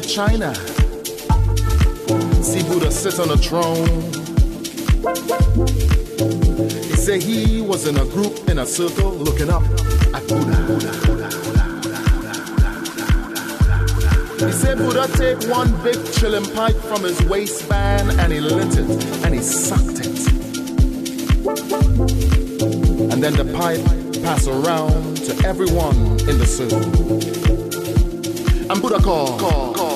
China. See Buddha sit on a throne. He said he was in a group in a circle looking up at Buddha. He said Buddha take one big chillum pipe from his waistband and he lit it and he sucked it. And then the pipe passed around to everyone in the circle. And Buddha called. call, call.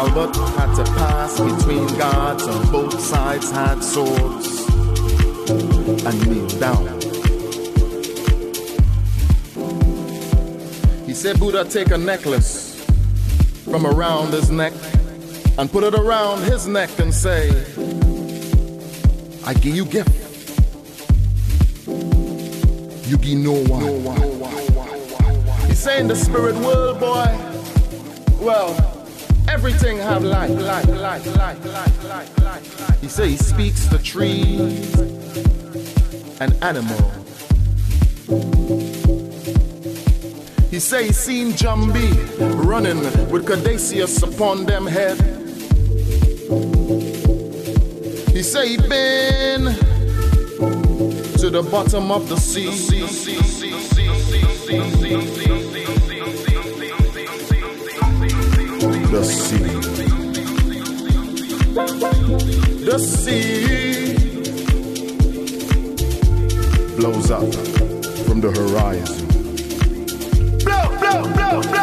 Albert had to pass between guards on both sides had swords and kneel down. He said Buddha take a necklace from around his neck and put it around his neck and say, I give you gift. You give no one. No one. He's saying the spirit world, boy. Well, Everything have life, life, life, life, life, life, life. He say he speaks the trees and animals. He say he seen Jambi running with Caduceus upon them head. He say he been to the bottom of the sea. The sea. The sea blows up from the horizon. Blow, blow, blow, blow,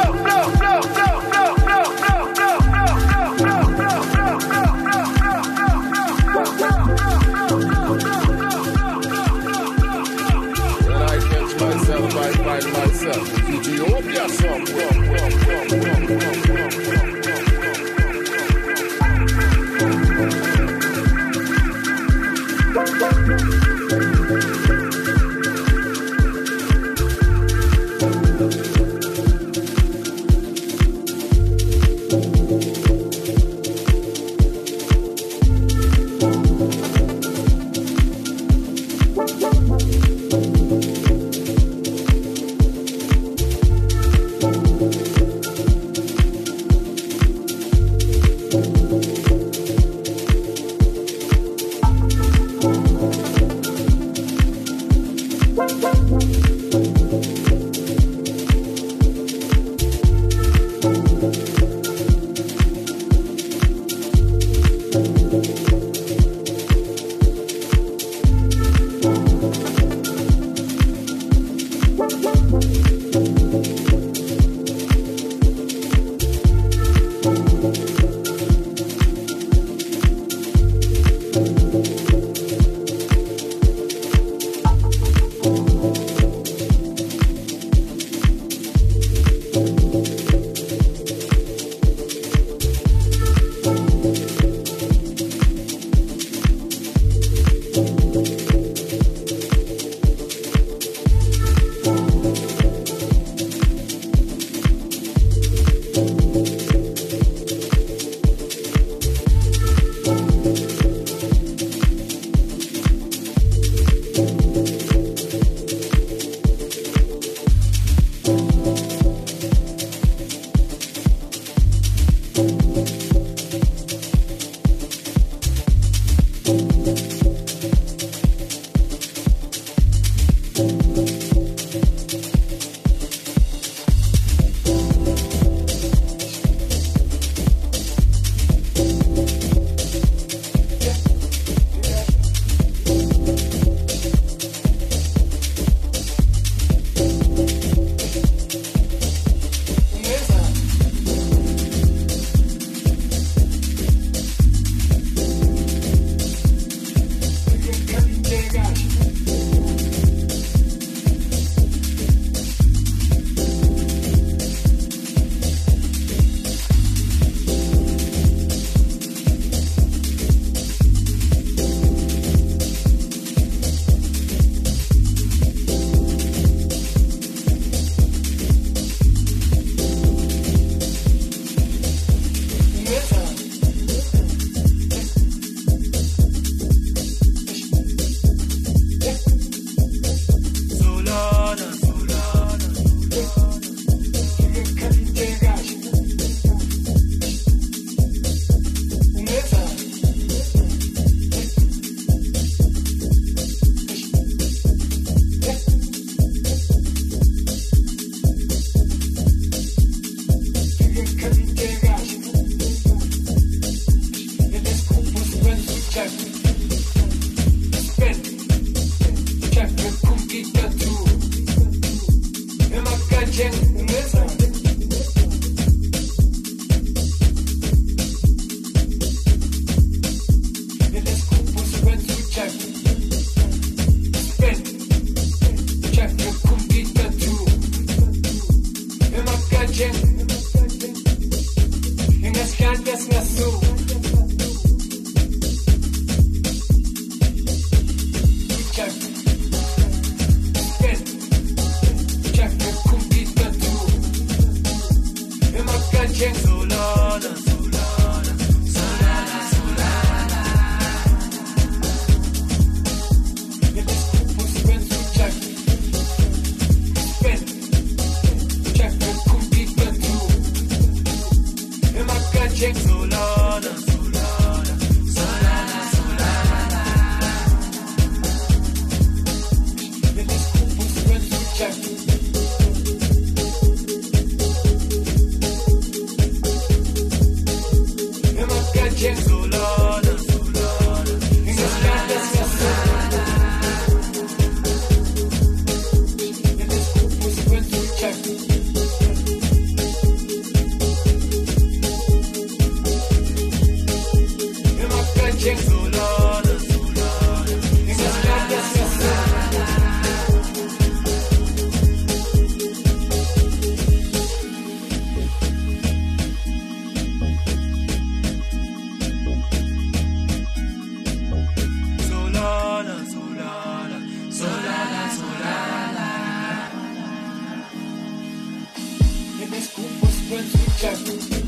with Jeff.